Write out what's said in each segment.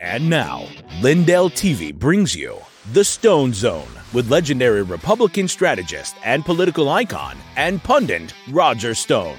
And now, Lindell TV brings you The Stone Zone with legendary Republican strategist and political icon and pundit Roger Stone.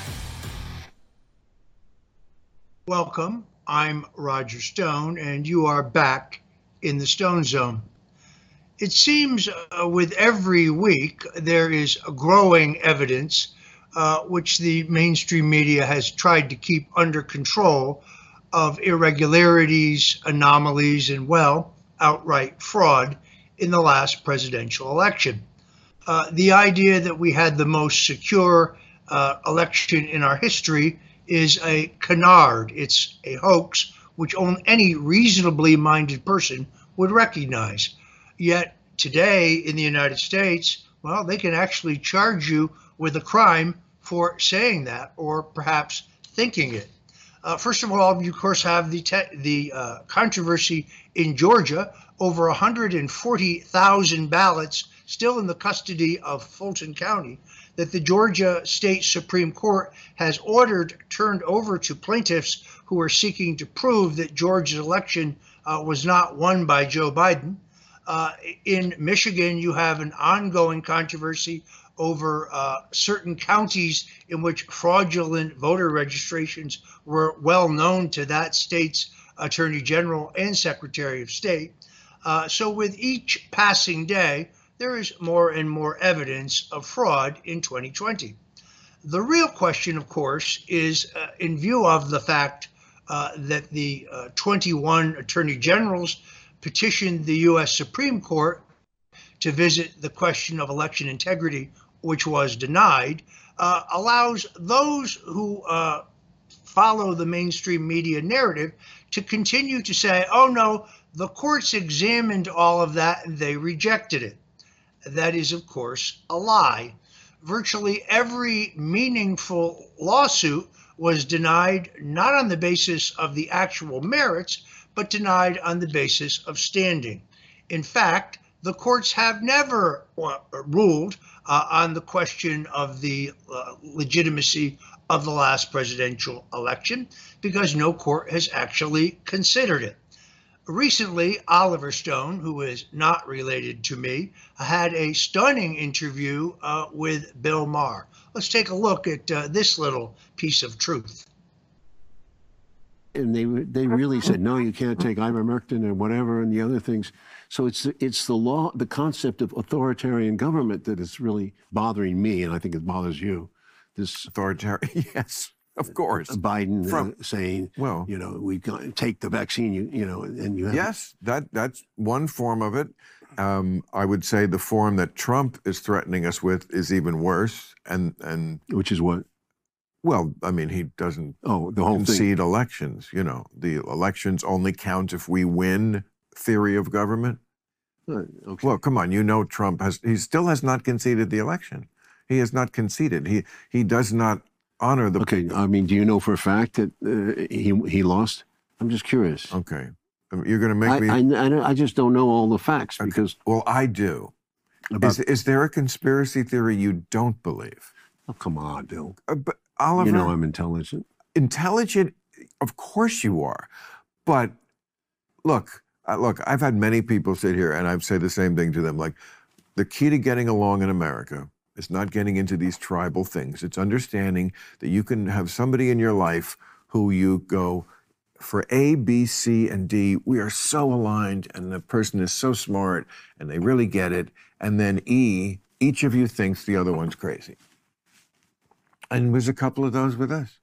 Welcome. I'm Roger Stone, and you are back in the Stone Zone. It seems uh, with every week there is growing evidence uh, which the mainstream media has tried to keep under control of irregularities, anomalies, and, well, outright fraud in the last presidential election. Uh, the idea that we had the most secure uh, election in our history is a canard. It's a hoax which any reasonably minded person would recognize. Yet today in the United States, well, they can actually charge you with a crime for saying that or perhaps thinking it. Uh, first of all, you of course have the te- the uh, controversy in Georgia over 140,000 ballots still in the custody of Fulton County that the Georgia State Supreme Court has ordered turned over to plaintiffs who are seeking to prove that Georgia's election uh, was not won by Joe Biden. Uh, in Michigan, you have an ongoing controversy over uh, certain counties in which fraudulent voter registrations were well known to that state's attorney general and secretary of state. Uh, so, with each passing day, there is more and more evidence of fraud in 2020. The real question, of course, is uh, in view of the fact uh, that the uh, 21 attorney generals petitioned the U.S. Supreme Court to visit the question of election integrity, which was denied, uh, allows those who uh, follow the mainstream media narrative to continue to say, oh no, the courts examined all of that and they rejected it. That is, of course, a lie. Virtually every meaningful lawsuit was denied not on the basis of the actual merits, but denied on the basis of standing. In fact, the courts have never uh, ruled uh, on the question of the uh, legitimacy of the last presidential election because no court has actually considered it. Recently, Oliver Stone, who is not related to me, had a stunning interview uh, with Bill Maher. Let's take a look at uh, this little piece of truth. And they they really said no, you can't take ivermectin and whatever and the other things. So it's it's the law, the concept of authoritarian government that is really bothering me, and I think it bothers you. This authoritarian, yes. Of course. Biden From- uh, saying, Well- you know, we take the vaccine, you, you know, and you have Yes, that that's one form of it. Um, I would say the form that Trump is threatening us with is even worse. And and which is what? well, I mean, he doesn't Oh, the whole thing. concede elections. You know, the elections only count if we win. Theory of government. Uh, okay. Well, come on, you know Trump has he still has not conceded the election. He has not conceded. He he does not honor the okay. I mean, do you know for a fact that uh, he he lost? I'm just curious. Okay. I mean, You're going to make I, me I, I, I just don't know all the facts Okay. because Well, I do. about. Is, is there a conspiracy theory you don't believe? oh, come on, Bill. Uh, but Oliver, You know I'm intelligent. intelligent. Of course you are, but look, uh, look. I've had many people sit here, and I've said the same thing to them. Like, the key to getting along in America is not getting into these tribal things. It's understanding that you can have somebody in your life who you go for A, B, C, and D. We are so aligned, and the person is so smart, and they really get it. And then E, each of you thinks the other one's crazy. And there's a couple of those with us.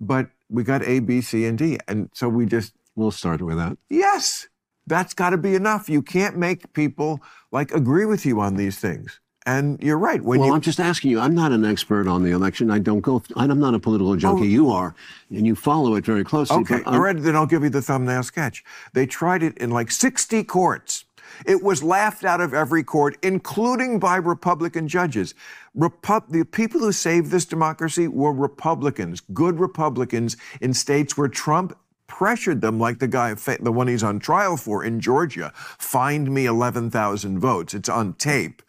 But we got A, B, C, and D. And so we just, We'll start with that. yes, that's got to be enough. You can't make people like agree with you on these things. And you're right. When well, you, I'm just asking you. I'm not an expert on the election. I don't go. I'm not a political junkie. Oh. you are, and you follow it very closely. Oh. okay, all right, then I'll give you the thumbnail sketch. They tried it in like 60 courts. It was laughed out of every court, including by Republican judges. Repu- the people who saved this democracy were Republicans, good Republicans in states where Trump pressured them, like the guy, the one he's on trial for in Georgia, find me 11,000 votes. It's on tape.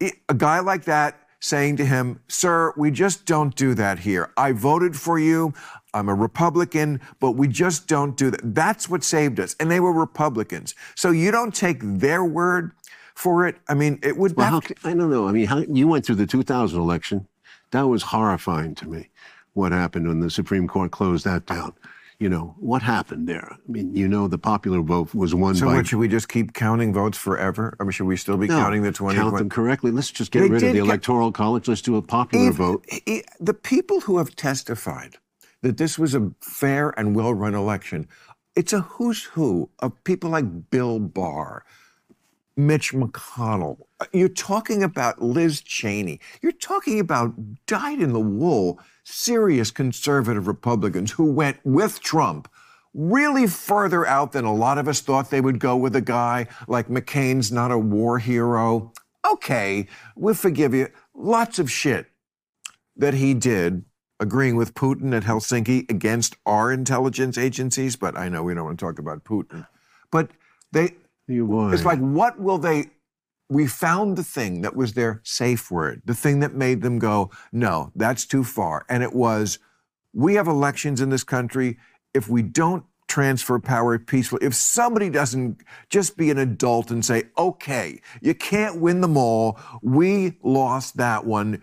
A guy like that saying to him, Sir, we just don't do that here. I voted for you. I'm a Republican, but we just don't do that. That's what saved us. And they were Republicans. So you don't take their word for it. I mean, it would Well, how, I don't know. I mean, how, you went through the 2000 election. That was horrifying to me. What happened when the Supreme Court closed that down? You know what happened there? I mean, you know, the popular vote was won So by. what, should we just keep counting votes forever? I mean, should we still be No, counting the 20? count them correctly. Let's just get They rid of the electoral college. Let's do a popular Even- vote. e- the people who have testified that this was a fair and well run election, it's a who's who of people like Bill Barr, Mitch McConnell. Uh, You're talking about Liz Cheney. You're talking about dyed in the wool, serious conservative Republicans who went with Trump really further out than a lot of us thought they would go with a guy like McCain's not a war hero. Okay, we'll forgive you. Lots of shit that he did agreeing with Putin at Helsinki against our intelligence agencies, but I know we don't want to talk about Putin. But they You won. it's like what will they we found the thing that was their safe word, the thing that made them go, no, that's too far. And it was we have elections in this country. If we don't transfer power peacefully, if somebody doesn't just be an adult and say, okay, you can't win them all, we lost that one.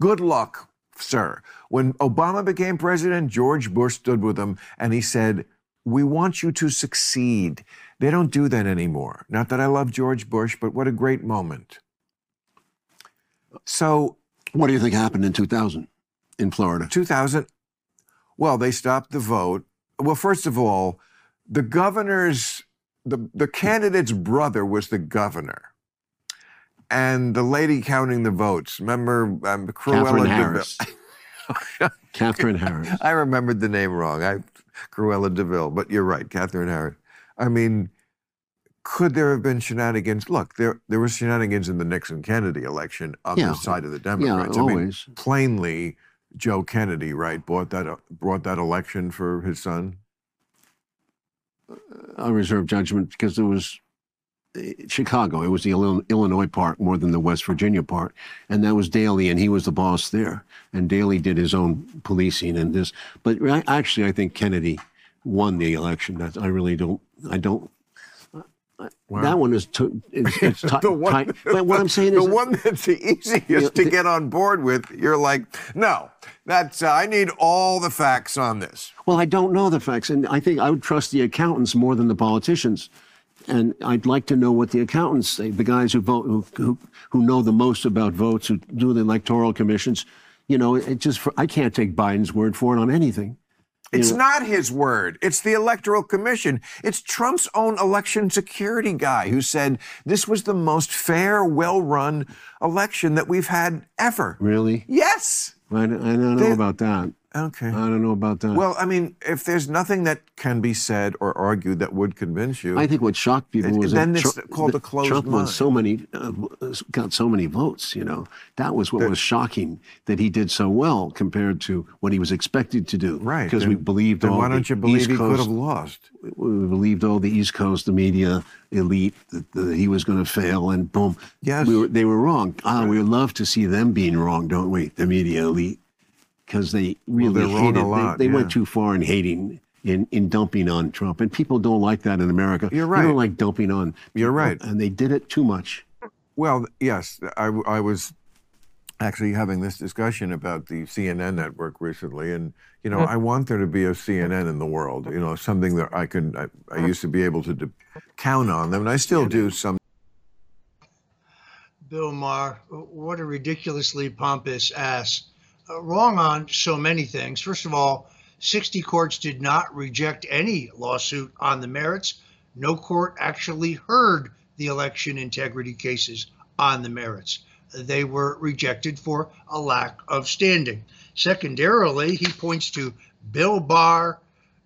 Good luck, sir. When Obama became president, George Bush stood with him and he said, We want you to succeed. They don't do that anymore. Not that I love George Bush, but what a great moment. So, what do you think happened in 2000 in Florida? 2000, well, they stopped the vote. Well, first of all, the governor's, the, the candidate's brother was the governor. And the lady counting the votes, remember um, Cruella Katherine Harris. Katherine Harris. I remembered the name wrong. I Cruella de Vil, but you're right, Katherine Harris. I mean, could there have been shenanigans? Look, there there was shenanigans in the Nixon Kennedy election on Yeah. the side of the Yeah, Democrats. I mean, always. plainly, Joe Kennedy, right, bought that brought that election for his son. I reserve judgment because it was eh, Chicago. It was the Illinois part more than the West Virginia part, and that was Daley, and he was the boss there. And Daley did his own policing and this. But actually, I think Kennedy won the election. That's, I really don't. I don't. That one is. It's, it's ti- The one, tight. But what I'm saying is the one that's the easiest know, to the- get on board with. You're like, no, that's uh, I need all the facts on this. Well, I don't know the facts, and I think I would trust the accountants more than the politicians. And I'd like to know what the accountants say, the guys who vote, who who, who know the most about votes, who do the electoral commissions. You know, it just for, I can't take Biden's word for it on anything. It's not his word. It's the Electoral Commission. It's Trump's own election security guy who said this was the most fair, well run election that we've had ever. Really, Yes. I, don't- I don't know They- about that. Okay. I don't know about that. Well, I mean, if there's nothing that can be said or argued that would convince you, I think what shocked people It- was then that it's Trump, called that a closed Trump won so many, uh, got so many votes. You know, that was what That- was shocking that he did so well compared to what he was expected to do. right? because we believed Then all why the don't you believe East he could have lost? we believed all the East Coast, the media elite, that, that he was going to fail, and boom, Yes. we were, they were wrong. Ah, we love to see them being wrong, don't we? The media elite, because they really they're wrong a hated. they- lot, they went yeah. too far in hating. In, in dumping on Trump, and people don't like that in America. You're They right. don't like dumping on. You're right. and they did it too much. Well, yes, I, I was actually having this discussion about the CNN network recently, and you know, I want there to be a CNN in the world. You know, something that I can. I, I used to be able to de- count on them, and I still do some. Bill Maher, what a ridiculously pompous ass. Wrong on so many things. First of all, 60 courts did not reject any lawsuit on the merits. No court actually heard the election integrity cases on the merits. they were rejected for a lack of standing. Secondarily, he points to Bill Barr,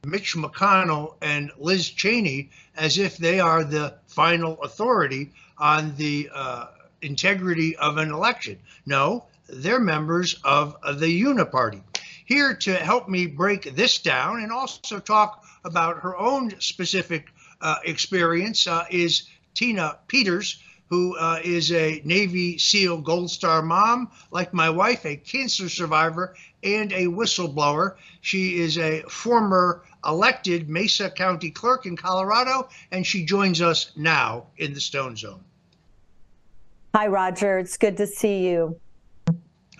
Mitch McConnell, and Liz Cheney as if they are the final authority on the uh, integrity of an election. No, they're members of the Uniparty. Here to help me break this down and also talk about her own specific uh, experience uh, is Tina Peters, who uh, is a Navy SEAL Gold Star mom, like my wife, a cancer survivor and a whistleblower. She is a former elected Mesa County clerk in Colorado, and she joins us now in the Stone Zone. Hi, Roger. It's good to see you.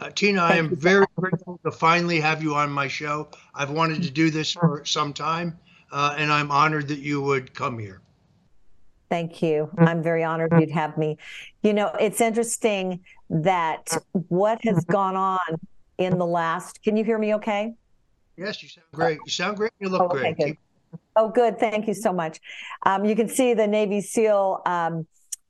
Uh, Tina, I am very grateful to finally have you on my show. I've wanted to do this for some time, uh, and I'm honored that you would come here. Thank you. I'm very honored you'd have me. You know, it's interesting that what has gone on in the last, can you hear me okay? Yes, you sound great. You sound great. You look oh, okay, great. Good. Oh, good. Thank you so much. Um, you can see the Navy SEAL um,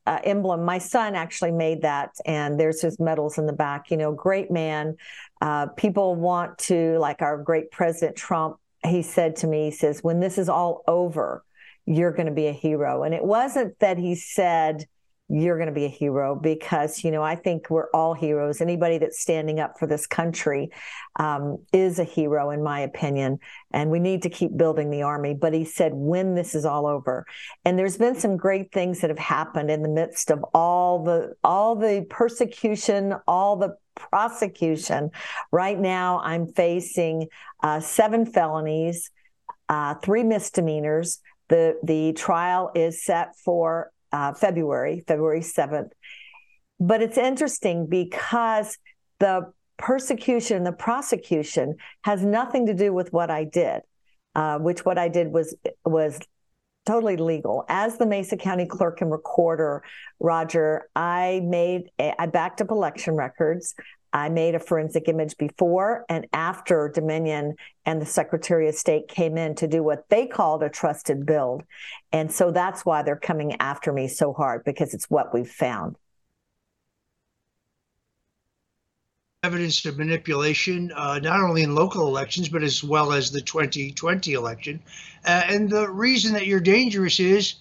uh, emblem. My son actually made that, and there's his medals in the back. You know, great man. Uh, people want to, like our great President Trump, he said to me, he says, when this is all over, you're going to be a hero. And it wasn't that he said, you're going to be a hero because you know i think we're all heroes. Anybody that's standing up for this country um, is a hero in my opinion and we need to keep building the army. But he said when this is all over. And there's been some great things that have happened in the midst of all the all the persecution all the prosecution. Right now i'm facing uh, seven felonies uh, three misdemeanors. The the trial is set for uh, February, February 7th. But it's interesting because the persecution, the prosecution has nothing to do with what I did, uh, which what I did was was totally legal. As the Mesa County clerk and recorder, Roger, I made a, I backed up election records. I made a forensic image before and after Dominion and the Secretary of State came in to do what they called a trusted build. And so that's why they're coming after me so hard because it's what we've found. Evidence of manipulation, uh, not only in local elections, but as well as the 2020 election. Uh, and the reason that you're dangerous is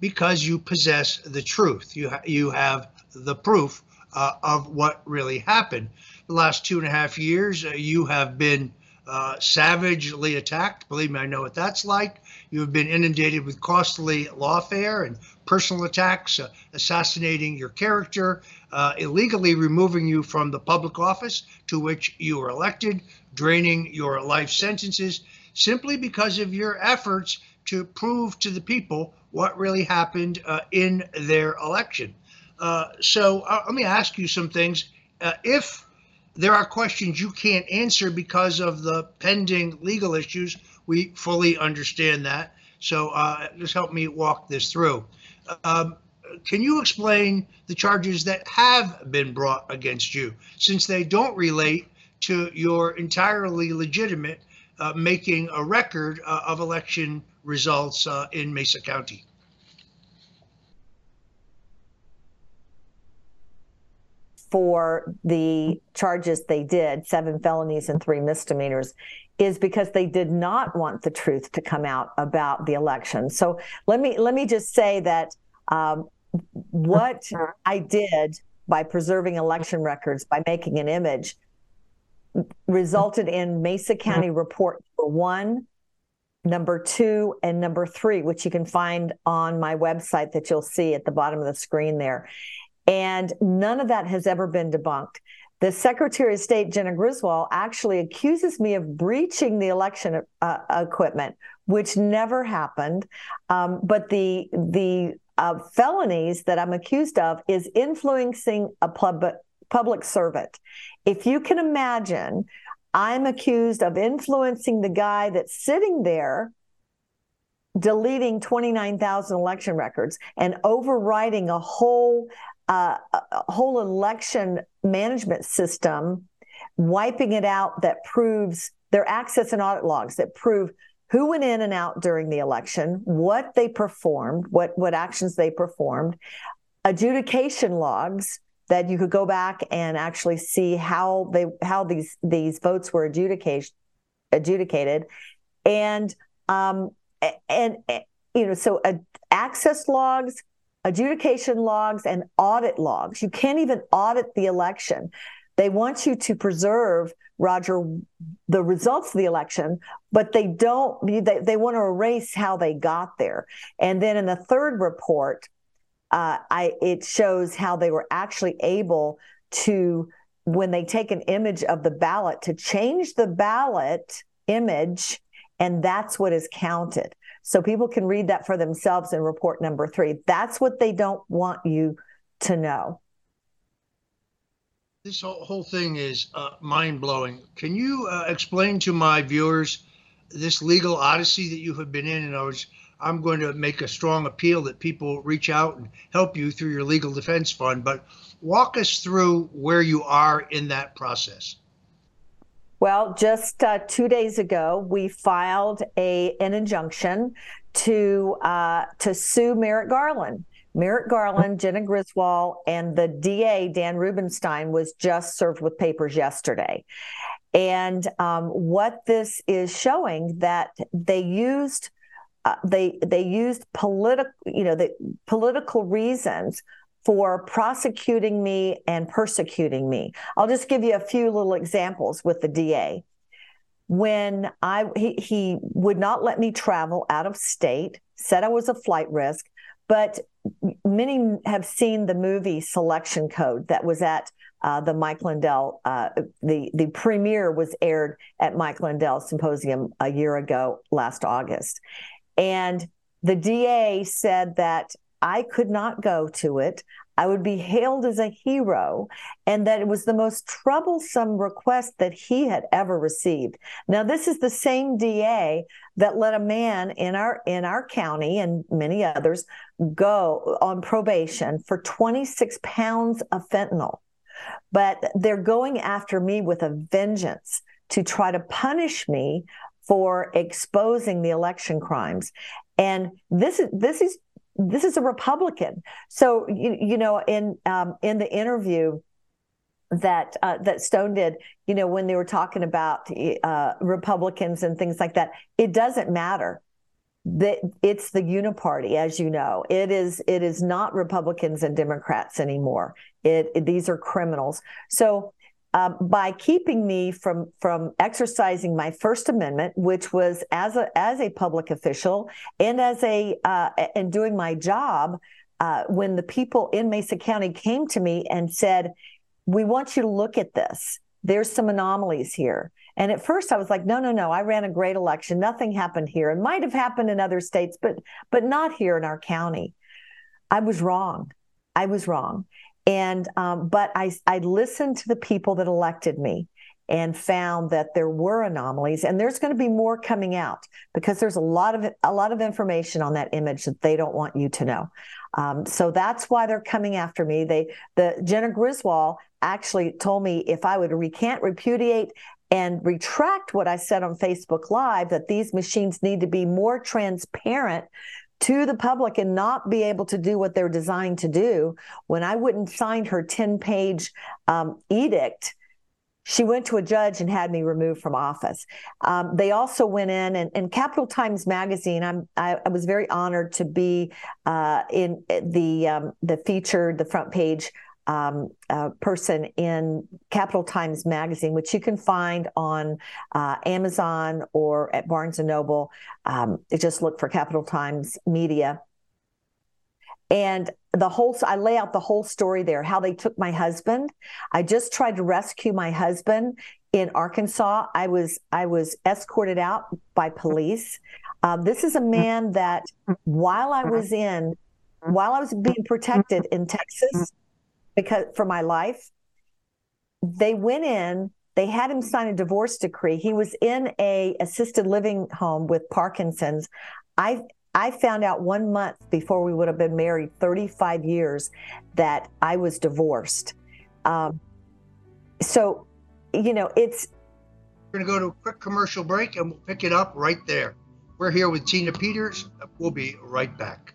because you possess the truth. You, ha- you have the proof uh, of what really happened. The last two and a half years, uh, you have been uh, savagely attacked. Believe me, I know what that's like. You have been inundated with costly lawfare and personal attacks, uh, assassinating your character, uh, illegally removing you from the public office to which you were elected, draining your life sentences simply because of your efforts to prove to the people what really happened uh, in their election. Uh, so uh, let me ask you some things. Uh, if there are questions you can't answer because of the pending legal issues, we fully understand that. So uh, just help me walk this through. Um, can you explain the charges that have been brought against you, since they don't relate to your entirely legitimate uh, making a record of election results in Mesa County? For the charges they did, seven felonies and three misdemeanors, is because they did not want the truth to come out about the election. So let me let me just say that um, what I did by preserving election records, by making an image, resulted in Mesa County Report number one, number two, and number three, which you can find on my website that you'll see at the bottom of the screen there. And none of that has ever been debunked. The Secretary of State, Jena Griswold, actually accuses me of breaching the election uh, equipment, which never happened. Um, but the the uh, felonies that I'm accused of is influencing a pub- public servant. If you can imagine, I'm accused of influencing the guy that's sitting there deleting 29,000 election records and overriding a whole a whole election management system, wiping it out that proves their access and audit logs that prove who went in and out during the election, what they performed, what what actions they performed, adjudication logs that you could go back and actually see how they how these these votes were adjudicated adjudicated. And um and, and you know so uh, access logs adjudication logs and audit logs. You can't even audit the election. They want you to preserve roger the results of the election but they don't they, they want to erase how they got there. And then in the third report uh, I it shows how they were actually able to when they take an image of the ballot to change the ballot image and that's what is counted so people can read that for themselves in report number three that's what they don't want you to know this whole thing is uh, mind-blowing can you uh, explain to my viewers this legal odyssey that you have been in and i was I'm going to make a strong appeal that people reach out and help you through your legal defense fund. But walk us through where you are in that process. Well, just uh, two days ago, we filed a an injunction to uh, to sue Merrick Garland. Merrick Garland, Jena Griswold, and the DA Dan Rubinstein was just served with papers yesterday. And um, what this is showing that they used uh, they they used political you know the political reasons for prosecuting me and persecuting me. I'll just give you a few little examples with the DA. When I he, he would not let me travel out of state, said I was a flight risk, but many have seen the movie Selection Code that was at uh, the Mike Lindell. Uh, the the premiere was aired at Mike Lindell Symposium a year ago, last August, and the DA said that I could not go to it. I would be hailed as a hero, and that it was the most troublesome request that he had ever received. Now, this is the same DA that let a man in our in our county and many others go on probation for 26 pounds of fentanyl. But they're going after me with a vengeance to try to punish me for exposing the election crimes. And this is this is this is a Republican. So you, you know, in um, in the interview that uh, that Stone did, you know, when they were talking about uh, Republicans and things like that, it doesn't matter. That it's the uniparty, as you know, it is. It is not Republicans and Democrats anymore. It, it these are criminals. So uh, by keeping me from from exercising my First Amendment, which was as a as a public official and as a uh, and doing my job. Uh, when the people in Mesa County came to me and said, "We want you to look at this. There's some anomalies here." And at first, I was like, "No, no, no. I ran a great election. Nothing happened here. It might have happened in other states, but but not here in our county." I was wrong. I was wrong. And um, but I I listened to the people that elected me and found that there were anomalies and there's going to be more coming out because there's a lot of a lot of information on that image that they don't want you to know. Um, so that's why they're coming after me. They the jena griswold actually told me if i would recant repudiate and retract what i said on facebook live that these machines need to be more transparent to the public and not be able to do what they're designed to do. When I wouldn't sign her 10 page um, edict, she went to a judge and had me removed from office. Um, they also went in and, and Capital Times Magazine. I'm I, I was very honored to be uh, in the um, the featured the front page um, uh, person in Capital Times Magazine, which you can find on uh, Amazon or at Barnes and Noble. Um, just look for Capital Times Media. And the whole, I lay out the whole story there, how they took my husband. I just tried to rescue my husband in Arkansas. I was, I was escorted out by police. Um, this is a man that while I was in, while I was being protected in Texas, because for my life. They went in, they had him sign a divorce decree. He was in a assisted living home with Parkinson's. I I found out one month before we would have been married 35 years that I was divorced. Um, so, you know, it's. We're going to go to a quick commercial break and we'll pick it up right there. We're here with Tina Peters. We'll be right back.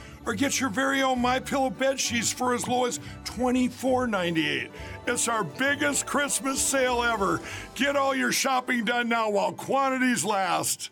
or get your very own My Pillow bed sheets for as low as $24.98. It's our biggest Christmas sale ever. Get all your shopping done now while quantities last.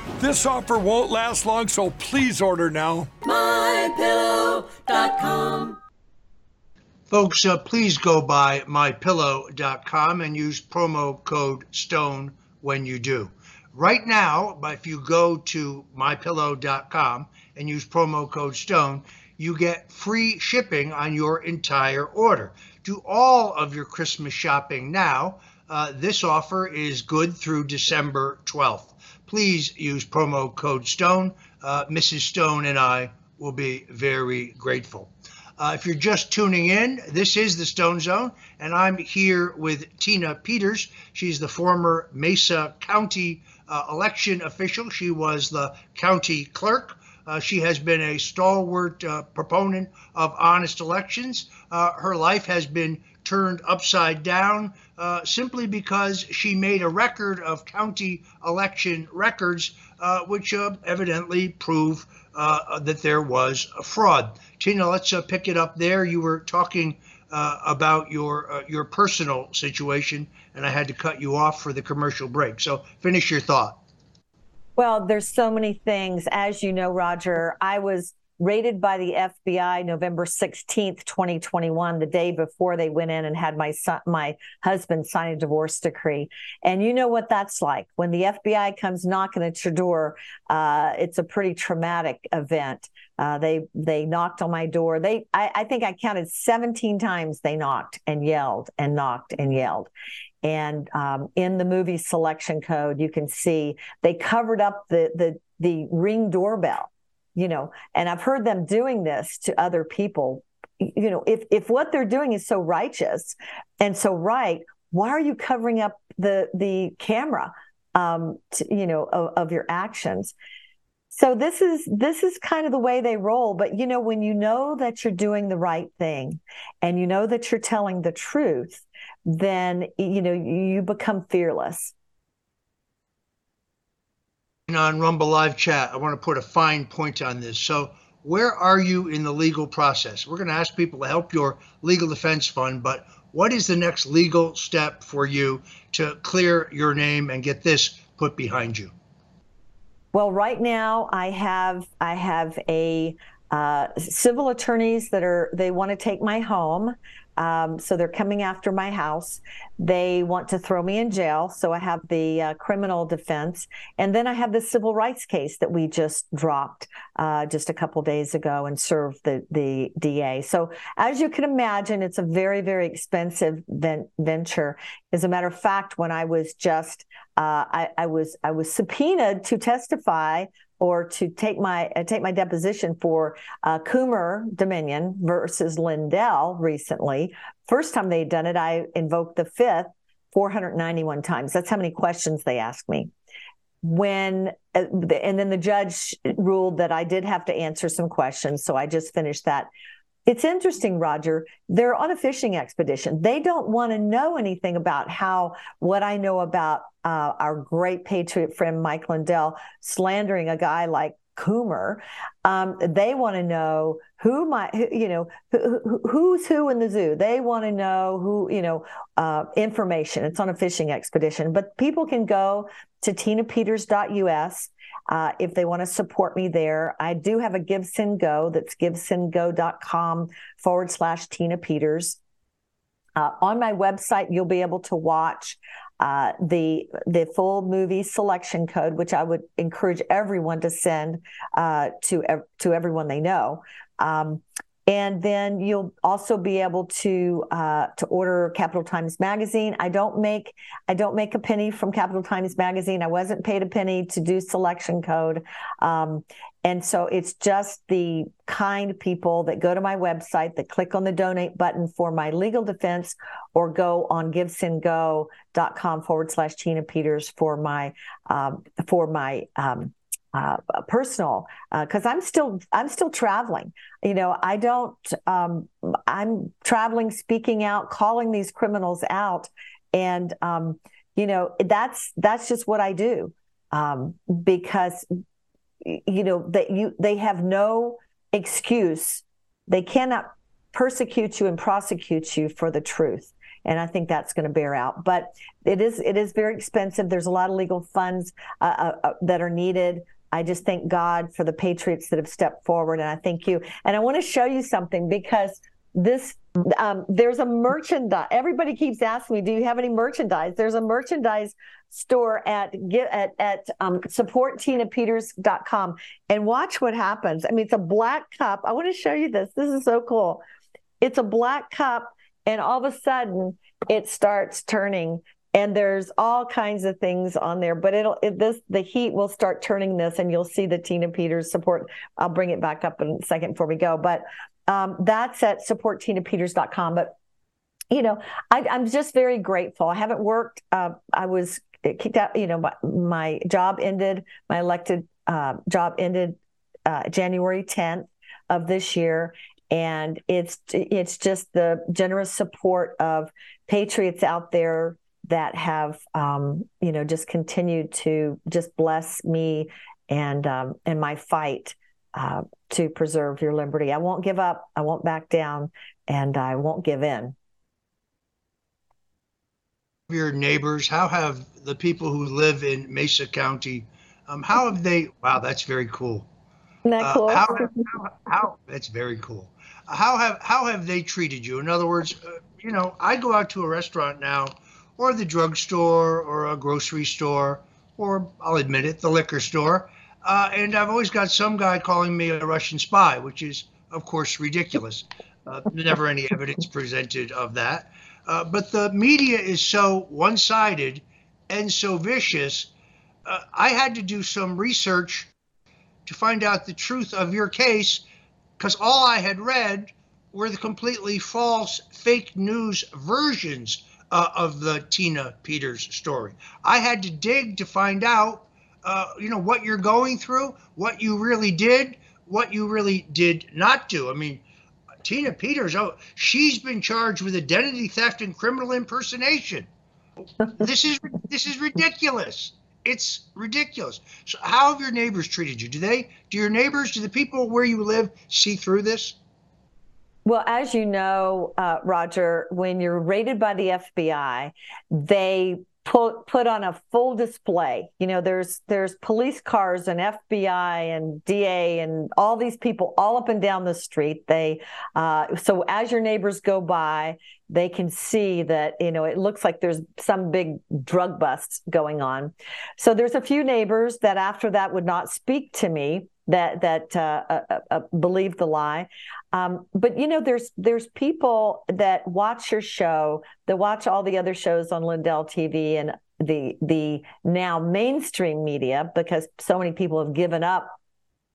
This offer won't last long, so please order now. MyPillow.com. Folks, uh, please go by mypillow.com and use promo code STONE when you do. Right now, if you go to mypillow.com and use promo code STONE, you get free shipping on your entire order. Do all of your Christmas shopping now. Uh, this offer is good through December 12th please use promo code STONE. Uh, Mrs. Stone and I will be very grateful. Uh, if you're just tuning in, this is the Stone Zone, and I'm here with Tina Peters. She's the former Mesa County uh, election official. She was the county clerk. Uh, she has been a stalwart uh, proponent of honest elections. Uh, her life has been turned upside down uh, simply because she made a record of county election records, uh, which uh, evidently prove uh, that there was a fraud. Tina, let's uh, pick it up there. You were talking about your your personal situation, and I had to cut you off for the commercial break. So finish your thought. Well, there's so many things. As you know, Roger, I was raided by the FBI November 16th, 2021, the day before they went in and had my son, my husband sign a divorce decree. And you know what that's like. When the FBI comes knocking at your door, uh, it's a pretty traumatic event. Uh, they they knocked on my door. They I, I think I counted 17 times they knocked and yelled and knocked and yelled. And um, in the movie selection code, you can see they covered up the the the ring doorbell you know and i've heard them doing this to other people you know if if what they're doing is so righteous and so right why are you covering up the the camera um to, you know of, of your actions So this is this is kind of the way they roll. But you know, when you know that you're doing the right thing, and you know that you're telling the truth, then you know you become fearless. On Rumble Live Chat, I want to put a fine point on this. So, where are you in the legal process? We're going to ask people to help your legal defense fund, but what is the next legal step for you to clear your name and get this put behind you? Well, right now I have I have a uh, civil attorneys that are they want to take my home. Um, so they're coming after my house. They want to throw me in jail. So I have the uh, criminal defense. And then I have the civil rights case that we just dropped uh, just a couple days ago and served the, the DA. So as you can imagine, it's a very, very expensive ven- venture. As a matter of fact, when I was just, uh, I, I was, I was subpoenaed to testify or to take my uh, take my deposition for uh, Coomer Dominion versus Lindell recently. First time they'd done it, I invoked the fifth 491 times. That's how many questions they asked me. When uh, and then the judge ruled that I did have to answer some questions, so I just finished that. It's interesting, Roger. They're on a fishing expedition. They don't want to know anything about how what I know about uh, our great patriot friend Mike Lindell slandering a guy like Coomer. Um, they want to know who might, you know, who, who's who in the zoo. They want to know who, you know, uh, information. It's on a fishing expedition, but people can go to tinapeters.us uh, if they want to support me there. I do have a GiveSendGo that's givesendgo.com forward slash Tina Peters. Uh, on my website, you'll be able to watch uh, the the full movie selection code, which I would encourage everyone to send uh, to to everyone they know. Um, and then you'll also be able to uh, to order Capital Times magazine. I don't make I don't make a penny from Capital Times magazine. I wasn't paid a penny to do selection code, um, and so it's just the kind people that go to my website that click on the donate button for my legal defense or go on givesendgo.com forward slash Tina Peters for my um, for my um, uh, personal because uh, I'm still I'm still traveling. You know, I don't. Um, I'm traveling, speaking out, calling these criminals out, and um, you know that's that's just what I do um, because you know that you they have no excuse. They cannot persecute you and prosecute you for the truth and I think that's going to bear out. But it is it is very expensive. There's a lot of legal funds uh, uh, uh that are needed. I just thank God for the patriots that have stepped forward, and I thank you. And I want to show you something because this um, there's a merchandise. Everybody keeps asking me, "Do you have any merchandise?" There's a merchandise store at get at at um, supporttinapeters.com, and watch what happens. I mean, it's a black cup. I want to show you this. This is so cool. It's a black cup, and all of a sudden, it starts turning and there's all kinds of things on there but it'll it, this the heat will start turning this and you'll see the tina peters support. I'll bring it back up in a second before we go but um, that's at supporttinapeters.com but you know I, am just very grateful. I haven't worked uh, i was kicked out you know my, my job ended my elected uh, job ended uh, january 10th of this year. And it's it's just the generous support of patriots out there that have um, you know just continued to just bless me and um, and my fight uh, to preserve your liberty. I won't give up. I won't back down, and I won't give in. Your neighbors, how have the people who live in Mesa County, um, how have they? Wow, that's very cool. Isn't that uh, cool? how, how, how, that's very cool. How have how have they treated you? In other words, uh, you know, I go out to a restaurant now or the drugstore or a grocery store or I'll admit it, the liquor store. Uh, and I've always got some guy calling me a Russian spy, which is, of course, ridiculous. Uh, never any evidence presented of that. Uh, but the media is so one sided and so vicious. Uh, I had to do some research to find out the truth of your case because all I had read were the completely false, fake news versions uh, of the Tina Peters story. I had to dig to find out uh, you know, what you're going through, what you really did, what you really did not do. I mean, Tina Peters, oh, she's been charged with identity theft and criminal impersonation. this is this is ridiculous. It's ridiculous. So how have your neighbors treated you? Do they do your neighbors, do the people where you live see through this? Well, as you know, uh, Roger, when you're raided by the FBI, they put put on a full display. You know, there's there's police cars and FBI and DA and all these people all up and down the street. They uh, so as your neighbors go by, they can see that you know it looks like there's some big drug bust going on. So there's a few neighbors that after that would not speak to me that that uh, uh, uh, believe the lie. Um, but you know, there's there's people that watch your show, that watch all the other shows on Lindell TV and the the now mainstream media because so many people have given up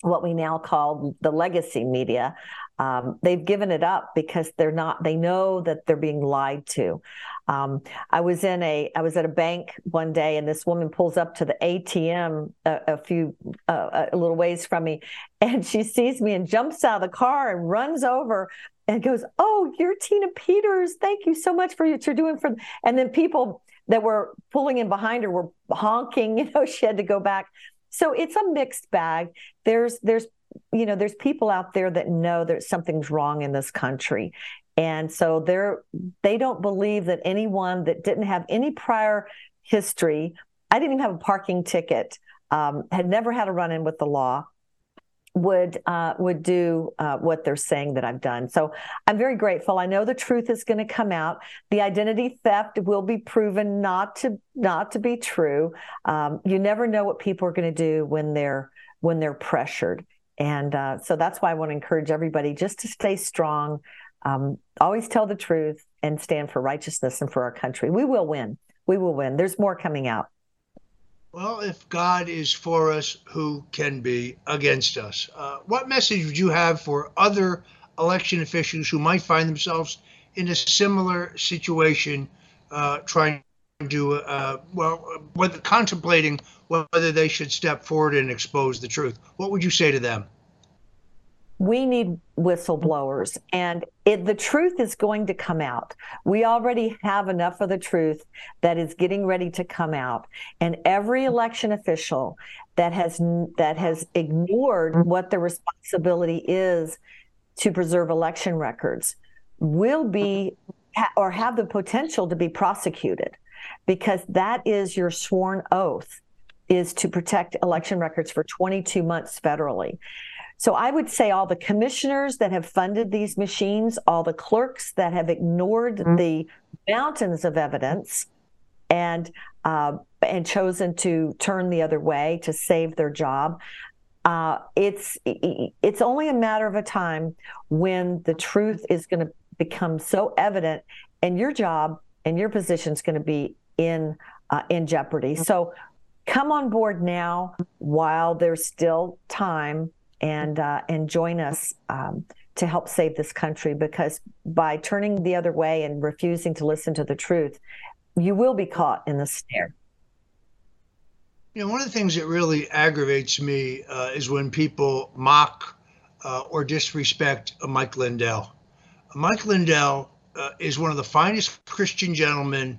what we now call the legacy media. Um, they've given it up because they're not. They know that they're being lied to. Um, I was in a I was at a bank one day, and this woman pulls up to the ATM a, a few uh, a little ways from me, and she sees me and jumps out of the car and runs over and goes, "Oh, you're Tina Peters. Thank you so much for what you're doing for." And then people that were pulling in behind her were honking. You know, she had to go back. So it's a mixed bag. There's there's you know there's people out there that know that something's wrong in this country and so they're they don't believe that anyone that didn't have any prior history, I didn't even have a parking ticket, um, had never had a run in with the law, would uh, would do uh, what they're saying that I've done. So I'm very grateful. I know the truth is going to come out. The identity theft will be proven not to not to be true. Um, you never know what people are going to do when they're when they're pressured, and uh, so that's why I want to encourage everybody just to stay strong. Um, always tell the truth and stand for righteousness and for our country. We will win. We will win. There's more coming out. Well, if God is for us, who can be against us? Uh, what message would you have for other election officials who might find themselves in a similar situation, uh, trying to, uh, well, whether contemplating whether they should step forward and expose the truth? What would you say to them? We need whistleblowers. And it, the truth is going to come out. We already have enough of the truth that is getting ready to come out. And every election official that has that has ignored what the responsibility is to preserve election records will be or have the potential to be prosecuted because that is your sworn oath is to protect election records for 22 months federally so I would say all the commissioners that have funded these machines, all the clerks that have ignored mm-hmm. the mountains of evidence and uh, and chosen to turn the other way to save their job. Uh, it's it's only a matter of a time when the truth is going to become so evident, and your job and your position is going to be in uh, in jeopardy. So come on board now while there's still time and uh, and join us um, to help save this country. Because by turning the other way and refusing to listen to the truth, you will be caught in the snare. You know, one of the things that really aggravates me uh, is when people mock uh, or disrespect Mike Lindell. Mike Lindell uh, is one of the finest Christian gentlemen,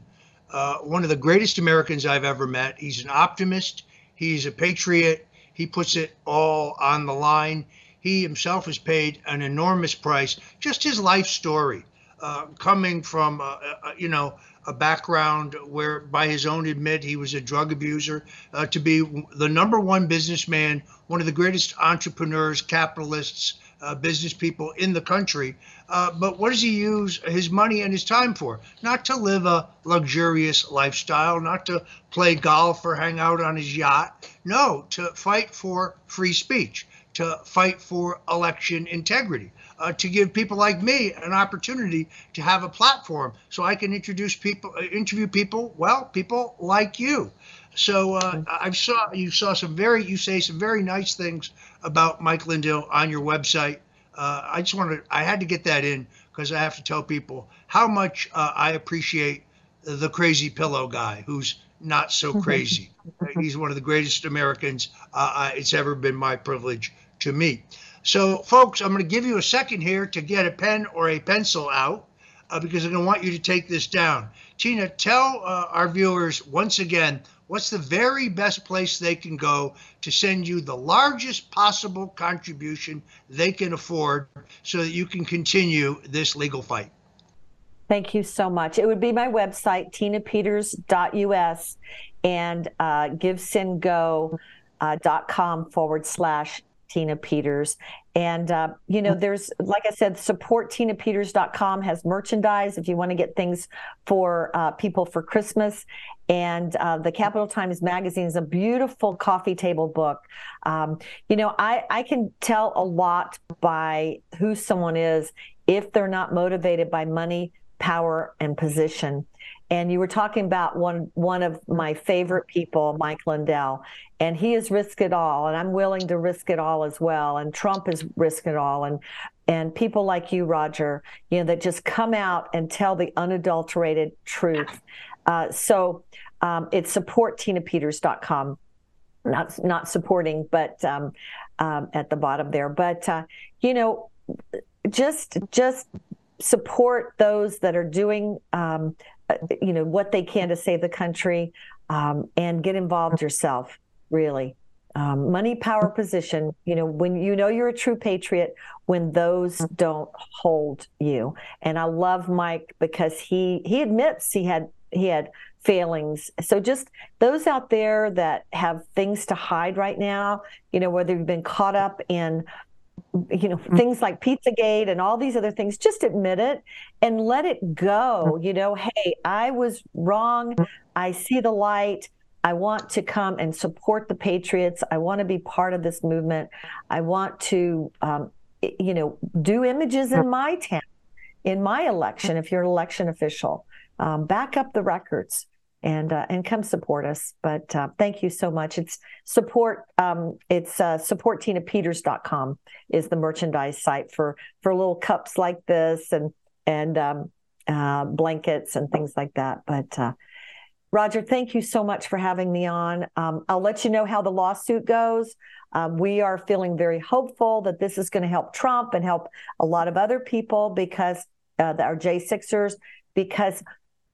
uh, one of the greatest Americans I've ever met. He's an optimist. He's a patriot. He puts it all on the line. He himself has paid an enormous price. Just his life story, uh, coming from, uh, uh, you know, a background where, by his own admit, he was a drug abuser, uh, to be the number one businessman, one of the greatest entrepreneurs, capitalists, uh, business people in the country. Uh, but what does he use his money and his time for? Not to live a luxurious lifestyle, not to play golf or hang out on his yacht. No, to fight for free speech, to fight for election integrity. Uh, to give people like me an opportunity to have a platform so I can introduce people, uh, interview people, well, people like you. So uh, I saw you saw some very you say some very nice things about Mike Lindell on your website. Uh, I just wanted I had to get that in because I have to tell people how much uh, I appreciate the crazy pillow guy who's not so crazy. He's one of the greatest Americans uh, it's ever been my privilege to meet. So, folks, I'm going to give you a second here to get a pen or a pencil out uh, because I'm going to want you to take this down. Tina, tell uh, our viewers once again what's the very best place they can go to send you the largest possible contribution they can afford so that you can continue this legal fight. Thank you so much. It would be my website, tinapeters.us and uh, givesendgo.com uh, forward slash Tina Peters. And, uh, you know, there's, like I said, supporttinapeters.com has merchandise if you want to get things for uh, people for Christmas. And uh, the Capital Times Magazine is a beautiful coffee table book. Um, you know, I, I can tell a lot by who someone is if they're not motivated by money, power, and position. And you were talking about one one of my favorite people, Mike Lindell, and he has risked it all, and I'm willing to risk it all as well. And Trump has risked it all, and and people like you, Roger, you know, that just come out and tell the unadulterated truth. Uh, so um, it's supporttinapeters.com. Not not supporting, but um, um, at the bottom there. But uh, you know, just just support those that are doing um, you know what they can to save the country um, and get involved yourself really. Um, money power position you know when you know you're a true patriot when those don't hold you. And i love mike because he he admits he had he had failings. So just those out there that have things to hide right now you know whether you've been caught up in you know mm. things like pizzagate and all these other things just admit it and let it go mm. you know hey i was wrong. Mm. i see the light. I want to come and support the patriots. I want to be part of this movement. I want to um, you know do images in my town in my election if you're an election official. Um, back up the records and uh, and come support us. But uh, thank you so much. It's support. Um, it's uh, supporttinapeters.com is the merchandise site for for little cups like this and and um, uh, blankets and things like that. But uh, Roger, thank you so much for having me on. Um, I'll let you know how the lawsuit goes. Um, we are feeling very hopeful that this is going to help Trump and help a lot of other people because uh, our J6ers, because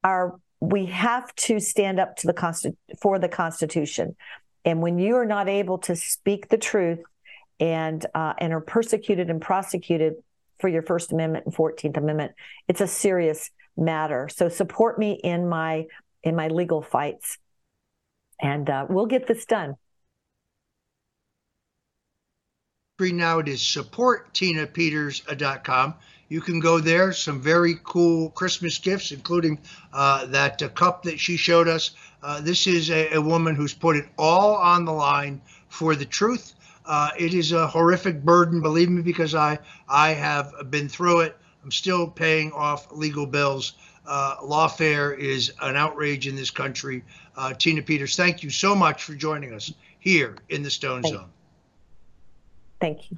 our we have to stand up to the Consti- for the Constitution. And when you are not able to speak the truth and uh, and are persecuted and prosecuted for your First Amendment and Fourteenth Amendment, it's a serious matter. So support me in my in my legal fights, and uh, we'll get this done. Now it is supporttinapeters.com. You can go there. Some very cool Christmas gifts, including uh, that uh, cup that she showed us. Uh, this is a, a, woman who's put it all on the line for the truth. Uh, it is a horrific burden, believe me, because I I have been through it. I'm still paying off legal bills. Uh, lawfare is an outrage in this country. Uh, Tina Peters, thank you so much for joining us here in the Stone Zone. Thank you.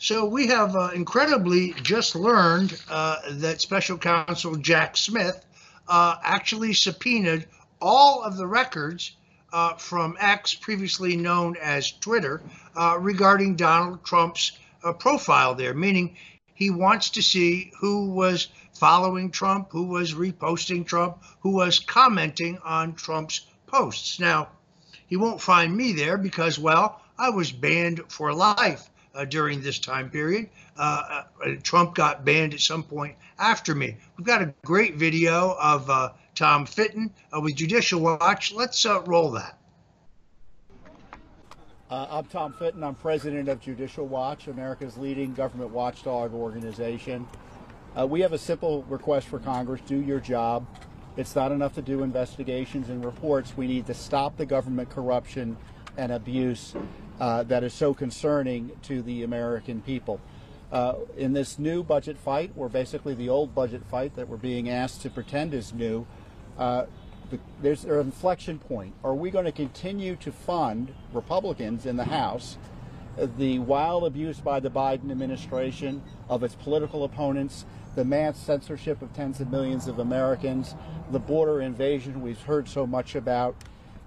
So we have uh, incredibly just learned uh, that Special Counsel Jack Smith uh, actually subpoenaed all of the records uh, from X, previously known as Twitter, uh, regarding Donald Trump's uh, profile there, meaning he wants to see who was following Trump, who was reposting Trump, who was commenting on Trump's posts. Now, he won't find me there because, well, I was banned for life uh, during this time period. Uh, uh, Trump got banned at some point after me. We've got a great video of uh, Tom Fitton uh, with Judicial Watch. Let's roll that. I'm Tom Fitton. I'm president of Judicial Watch, America's leading government watchdog organization. we have a simple request for Congress do your job. It's not enough to do investigations and reports. We need to stop the government corruption and abuse uh, that is so concerning to the American people. Uh, in this new budget fight, or basically the old budget fight that we're being asked to pretend is new, uh, the, there's an inflection point. Are we going to continue to fund Republicans in the House the wild abuse by the Biden administration of its political opponents, the mass censorship of tens of millions of Americans, the border invasion we've heard so much about,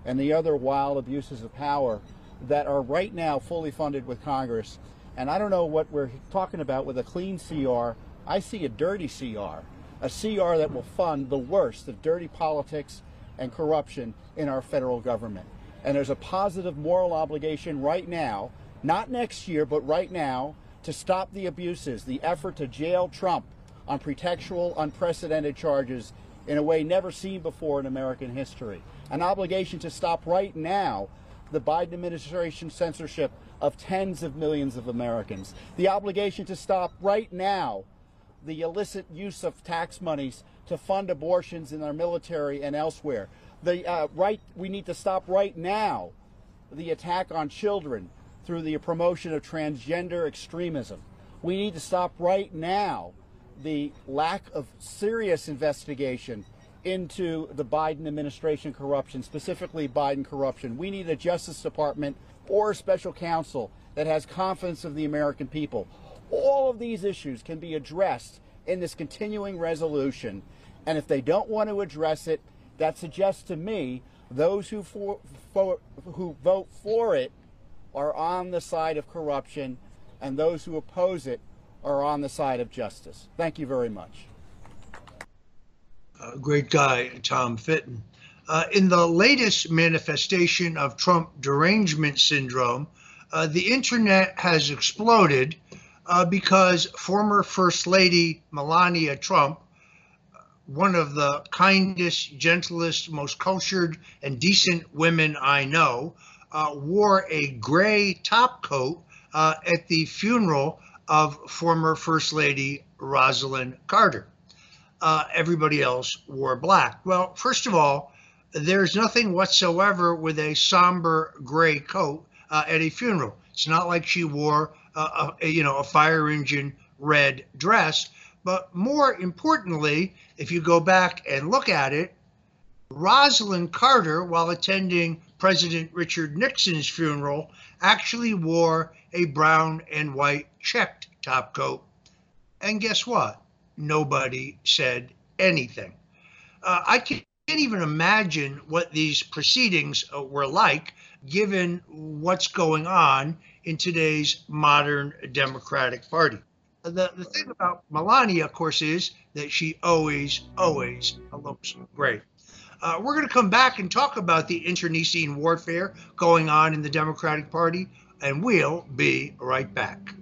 and the other wild abuses of power that are right now fully funded with Congress. And I don't know what we're talking about with a clean CR. I see a dirty CR, a CR that will fund the worst of dirty politics and corruption in our federal government. And there's a positive moral obligation right now, not next year, but right now, to stop the abuses, the effort to jail Trump on pretextual, unprecedented charges in a way never seen before in American history. An obligation to stop right now the Biden administration censorship of tens of millions of Americans. The obligation to stop right now the illicit use of tax monies to fund abortions in our military and elsewhere. The uh, right we need to stop right now the attack on children through the promotion of transgender extremism. We need to stop right now the lack of serious investigation into the Biden administration corruption, specifically Biden corruption. We need a Justice Department or a special counsel that has confidence of the American people. All of these issues can be addressed in this continuing resolution. And if they don't want to address it, that suggests to me those who, for, for, who vote for it are on the side of corruption, and those who oppose it are on the side of justice. Thank you very much. Uh, great guy, Tom Fitton. Uh, in the latest manifestation of Trump derangement syndrome, uh, the internet has exploded uh, because former First Lady Melania Trump, one of the kindest, gentlest, most cultured, and decent women I know, uh, wore a gray top coat uh, at the funeral of former First Lady Rosalynn Carter. Uh, everybody else wore black. Well, first of all, there's nothing whatsoever with a somber gray coat uh, at a funeral. It's not like she wore a, a, you know a fire engine red dress. But more importantly, if you go back and look at it, Rosalynn Carter, while attending President Richard Nixon's funeral, actually wore a brown and white checked top coat. And guess what? Nobody said anything. Uh, I can't even imagine what these proceedings uh, were like given what's going on in today's modern Democratic Party. The, the thing about Melania, of course, is that she always, always looks great. Uh, we're going to come back and talk about the internecine warfare going on in the Democratic Party, and we'll be right back.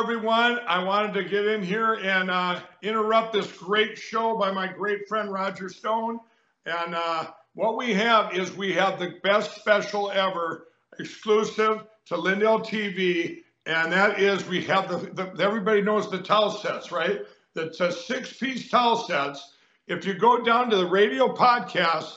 Everyone. I wanted to get in here and uh, interrupt this great show by my great friend Roger Stone. And uh, what we have is we have the best special ever, exclusive to Lindell TV, and that is we have the, the everybody knows the towel sets, right? That's a six-piece towel sets. If you go down to the radio podcast,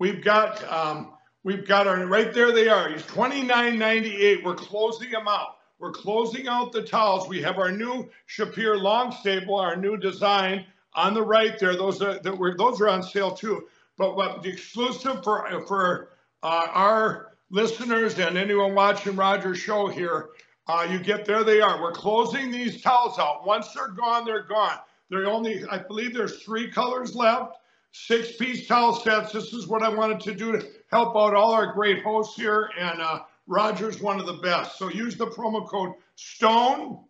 we've got um, we've got our right there. They are. He's twenty nine ninety eight. We're closing them out. We're closing out the towels. We have our new Shapir long staple, our new design on the right there. Those are that were those are on sale too. But what the exclusive for for uh, our listeners and anyone watching Roger's show here, uh, you get there. They are. We're closing these towels out. Once they're gone, they're gone. They're only, I believe, there's three colors left. Six piece towel sets. This is what I wanted to do to help out all our great hosts here and. Uh, Roger's one of the best. So use the promo code STONE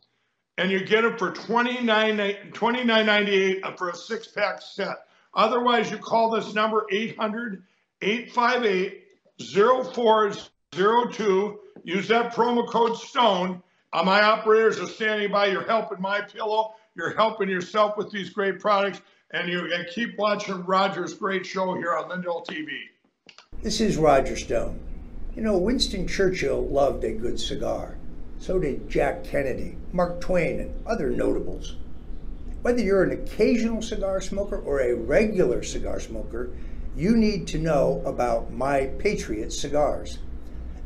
and you get it for $29.98 for a six pack set. Otherwise, you call this number 800 858 0402. Use that promo code STONE. Uh, my operators are standing by. You're helping my pillow. You're helping yourself with these great products. And you and keep watching Roger's great show here on Lindell TV. This is Roger Stone. You know, Winston Churchill loved a good cigar. So did Jack Kennedy, Mark Twain, and other notables. Whether you're an occasional cigar smoker or a regular cigar smoker, you need to know about My Patriot cigars.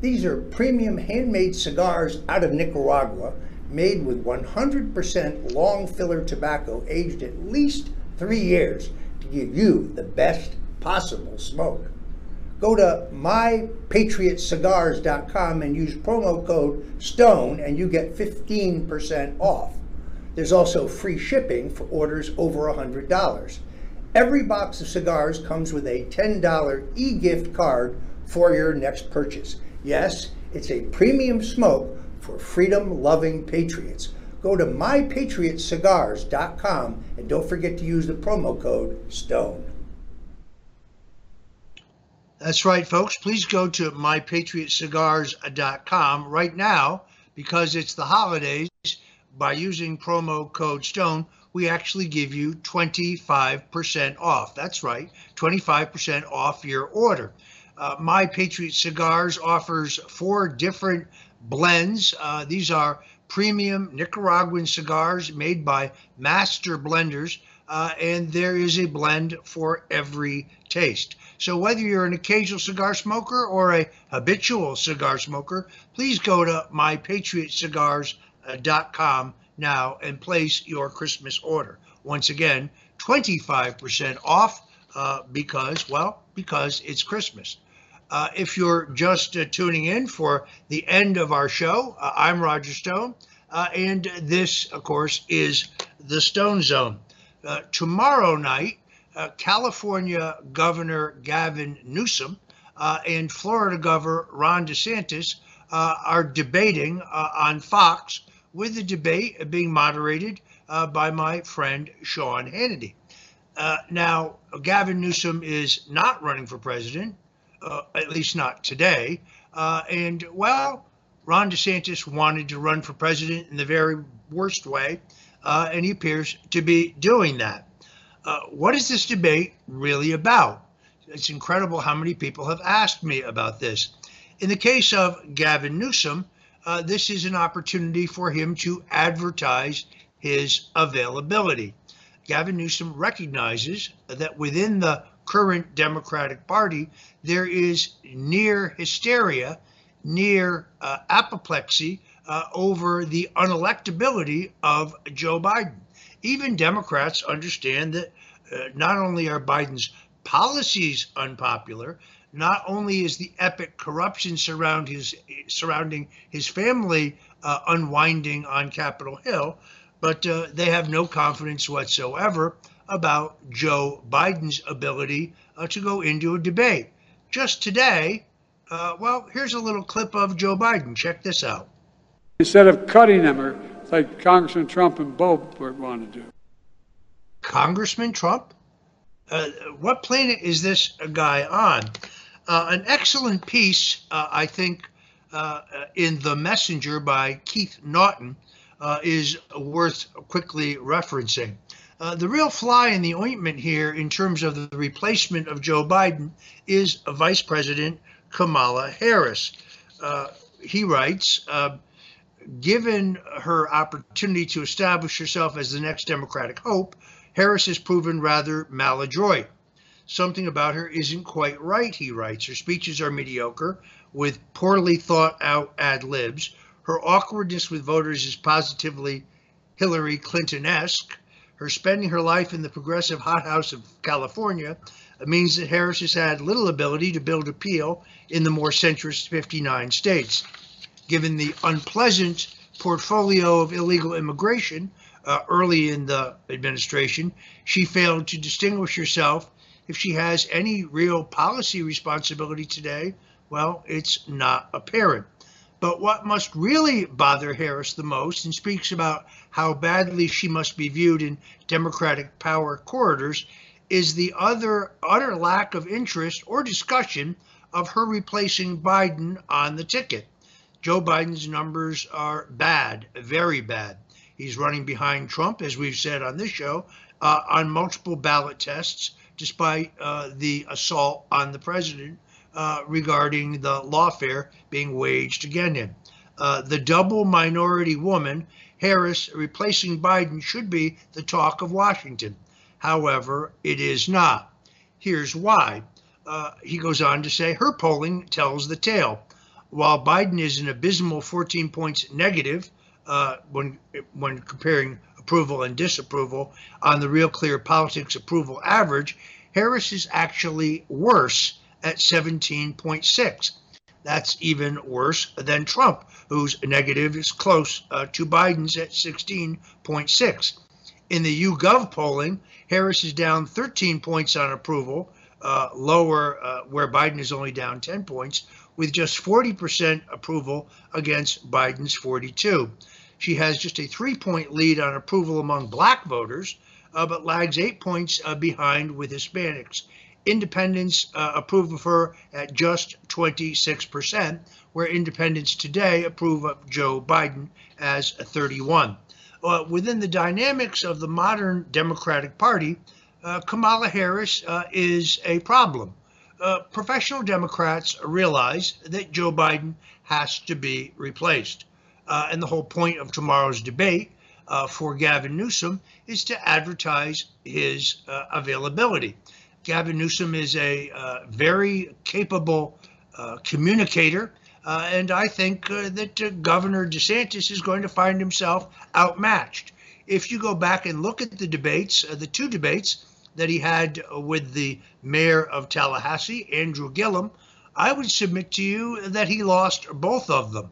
These are premium handmade cigars out of Nicaragua, made with 100% long filler tobacco aged at least three years to give you the best possible smoke. Go to mypatriotcigars.com and use promo code STONE and you get 15% off. There's also free shipping for orders over $100. Every box of cigars comes with a $10 e gift card for your next purchase. Yes, it's a premium smoke for freedom loving patriots. Go to mypatriotcigars.com and don't forget to use the promo code STONE. That's right, folks. Please go to mypatriotcigars.com right now because it's the holidays. By using promo code STONE, we actually give you 25% off. That's right, 25% off your order. Uh, My Patriot Cigars offers four different blends. Uh, these are premium Nicaraguan cigars made by master blenders, uh, and there is a blend for every taste. So, whether you're an occasional cigar smoker or a habitual cigar smoker, please go to mypatriotcigars.com now and place your Christmas order. Once again, 25% off uh, because, well, because it's Christmas. Uh, if you're just uh, tuning in for the end of our show, uh, I'm Roger Stone, uh, and this, of course, is the Stone Zone. Uh, tomorrow night, uh, California Governor Gavin Newsom and Florida Governor Ron DeSantis are debating on Fox, with the debate being moderated by my friend Sean Hannity. now, Gavin Newsom is not running for president uh, at least not today. Uh, and well, Ron DeSantis wanted to run for president in the very worst way, uh, and he appears to be doing that. Uh, what is this debate really about? It's incredible how many people have asked me about this. In the case of Gavin Newsom, uh, this is an opportunity for him to advertise his availability. Gavin Newsom recognizes that within the current Democratic Party, there is near hysteria, near uh, apoplexy uh, over the unelectability of Joe Biden. Even Democrats understand that uh, not only are Biden's policies unpopular, not only is the epic corruption surround his, surrounding his family uh, unwinding on Capitol Hill, but uh, they have no confidence whatsoever about Joe Biden's ability uh, to go into a debate. Just today, uh, well, here's a little clip of Joe Biden. Check this out. Instead of cutting them, or like Congressman Trump and Bo want to do. Congressman Trump? Uh, what planet is this guy on? Uh, an excellent piece, uh, I think, uh, in The Messenger by Keith Naughton is worth quickly referencing. Uh, the real fly in the ointment here, in terms of the replacement of Joe Biden, is Vice President Kamala Harris. Uh, he writes, uh, given her opportunity to establish herself as the next Democratic hope, Harris has proven rather maladroit. Something about her isn't quite right, he writes. Her speeches are mediocre, with poorly thought out ad libs. Her awkwardness with voters is positively Hillary Clinton esque. Her spending her life in the progressive hothouse of California means that Harris has had little ability to build appeal in the more centrist 59 states. Given the unpleasant portfolio of illegal immigration uh, early in the administration, she failed to distinguish herself. If she has any real policy responsibility today, well, it's not apparent. But what must really bother Harris the most, and speaks about how badly she must be viewed in Democratic power corridors, is the other utter lack of interest or discussion of her replacing Biden on the ticket. Joe Biden's numbers are bad, very bad. He's running behind Trump, as we've said on this show, uh, on multiple ballot tests, despite uh, the assault on the president uh, regarding the lawfare being waged against him. Uh, the double minority woman, Harris, replacing Biden, should be the talk of Washington. However, it is not. Here's why. Uh, he goes on to say her polling tells the tale. While Biden is an abysmal 14 points negative uh, when when comparing approval and disapproval on the Real Clear Politics approval average, Harris is actually worse at 17.6. That's even worse than Trump, whose negative is close uh, to Biden's at 16.6. In the YouGov polling, Harris is down 13 points on approval, uh, lower uh, where Biden is only down 10 points, with just 40% approval against Biden's 42. She has just a three point lead on approval among black voters, uh, but lags eight points uh, behind with Hispanics. Independents uh, approve of her at just 26%, where independents today approve of Joe Biden as 31. Uh, within the dynamics of the modern Democratic Party, uh, Kamala Harris uh, is a problem. Uh, professional Democrats realize that Joe Biden has to be replaced. Uh, and the whole point of tomorrow's debate for Gavin Newsom is to advertise his availability. Gavin Newsom is a uh, very capable uh, communicator. Uh, and I think uh, that uh, Governor DeSantis is going to find himself outmatched. If you go back and look at the debates, uh, the two debates that he had with the mayor of Tallahassee, Andrew Gillum, I would submit to you that he lost both of them.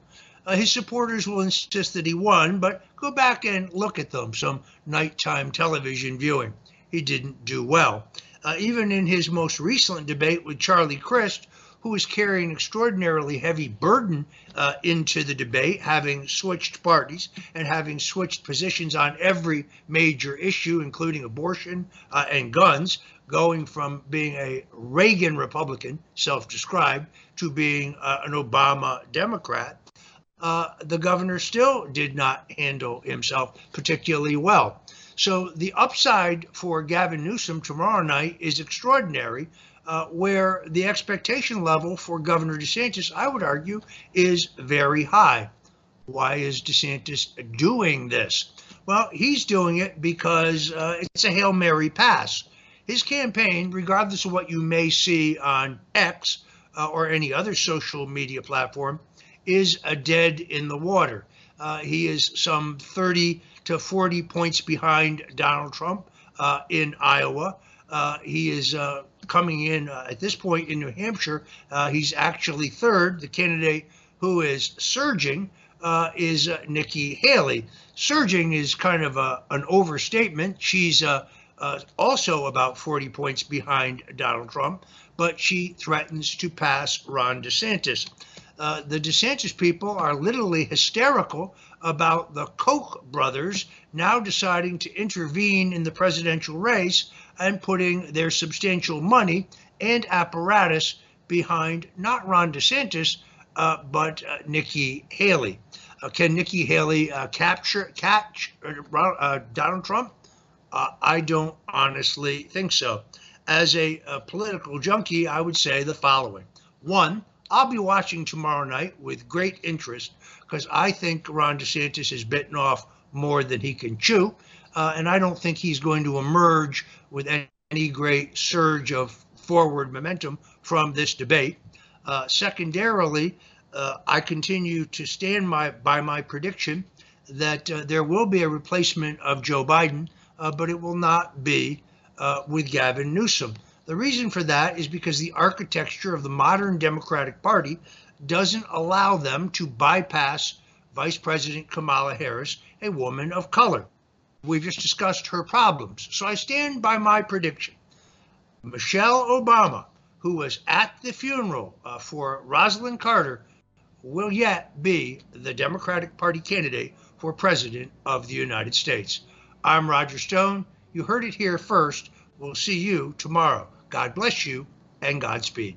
his supporters will insist that he won, but go back and look at them, some nighttime television viewing. He didn't do well uh, even in his most recent debate with Charlie Crist, who was carrying an extraordinarily heavy burden uh, into the debate, having switched parties and having switched positions on every major issue, including abortion uh, and guns, going from being a Reagan Republican, self described, to being uh, an Obama Democrat. Uh, the governor still did not handle himself particularly well. So the upside for Gavin Newsom tomorrow night is extraordinary, uh, where the expectation level for Governor DeSantis, I would argue, is very high. Why is DeSantis doing this? Well, he's doing it because uh, it's a Hail Mary pass. His campaign, regardless of what you may see on X uh, or any other social media platform, is a dead in the water. Uh, he is some 30 to 40 points behind Donald Trump uh, in Iowa. Uh, he is uh, coming in uh, at this point in New Hampshire. Uh, he's actually third. The candidate who is surging uh, is Nikki Haley. Surging is kind of a, an overstatement. She's also about 40 points behind Donald Trump, but she threatens to pass Ron DeSantis. the DeSantis people are literally hysterical about the Koch brothers now deciding to intervene in the presidential race and putting their substantial money and apparatus behind not Ron DeSantis, uh, but uh, Nikki Haley. Uh, can Nikki Haley uh, capture catch uh, uh, Donald Trump? I don't honestly think so. As a, a political junkie, I would say the following: one, I'll be watching tomorrow night with great interest because I think Ron DeSantis has bitten off more than he can chew. Uh, and I don't think he's going to emerge with any great surge of forward momentum from this debate. Uh, secondarily, uh, I continue to stand my, by my prediction that uh, there will be a replacement of Joe Biden, uh, but it will not be uh, with Gavin Newsom. The reason for that is because the architecture of the modern Democratic Party doesn't allow them to bypass Vice President Kamala Harris, a woman of color. We've just discussed her problems. So I stand by my prediction. Michelle Obama, who was at the funeral uh, for Rosalynn Carter, will yet be the Democratic Party candidate for President of the United States. I'm Roger Stone. You heard it here first We'll see you tomorrow. God bless you and Godspeed.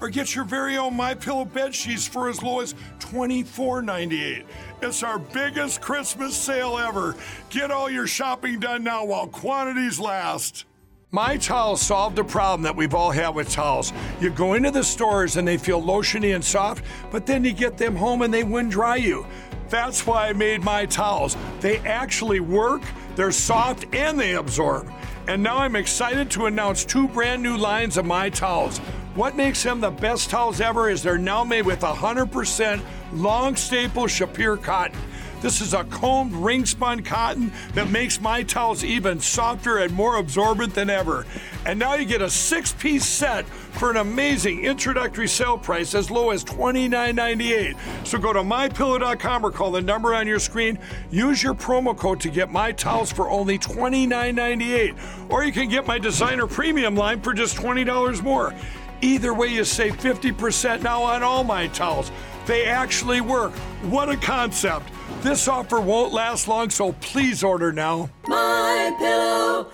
or get your very own My Pillow bed sheets for as low as $24.98. It's our biggest Christmas sale ever. Get all your shopping done now while quantities last. My towels solved a problem that we've all had with towels. You go into the stores and they feel lotiony and soft, but then you get them home and they wind dry you. That's why I made my towels. They actually work, they're soft, and they absorb. And now I'm excited to announce two brand new lines of my towels. What makes them the best towels ever is they're now made with 100% long staple Shapir cotton. This is a combed ring spun cotton that makes my towels even softer and more absorbent than ever. And now you get a six piece set for an amazing introductory sale price as low as $29.98. So go to mypillow.com or call the number on your screen. Use your promo code to get my towels for only $29.98. Or you can get my designer premium line for just $20 more. Either way, you save 50% now on all my towels. They actually work. What a concept. This offer won't last long, so please order now. mypillow.com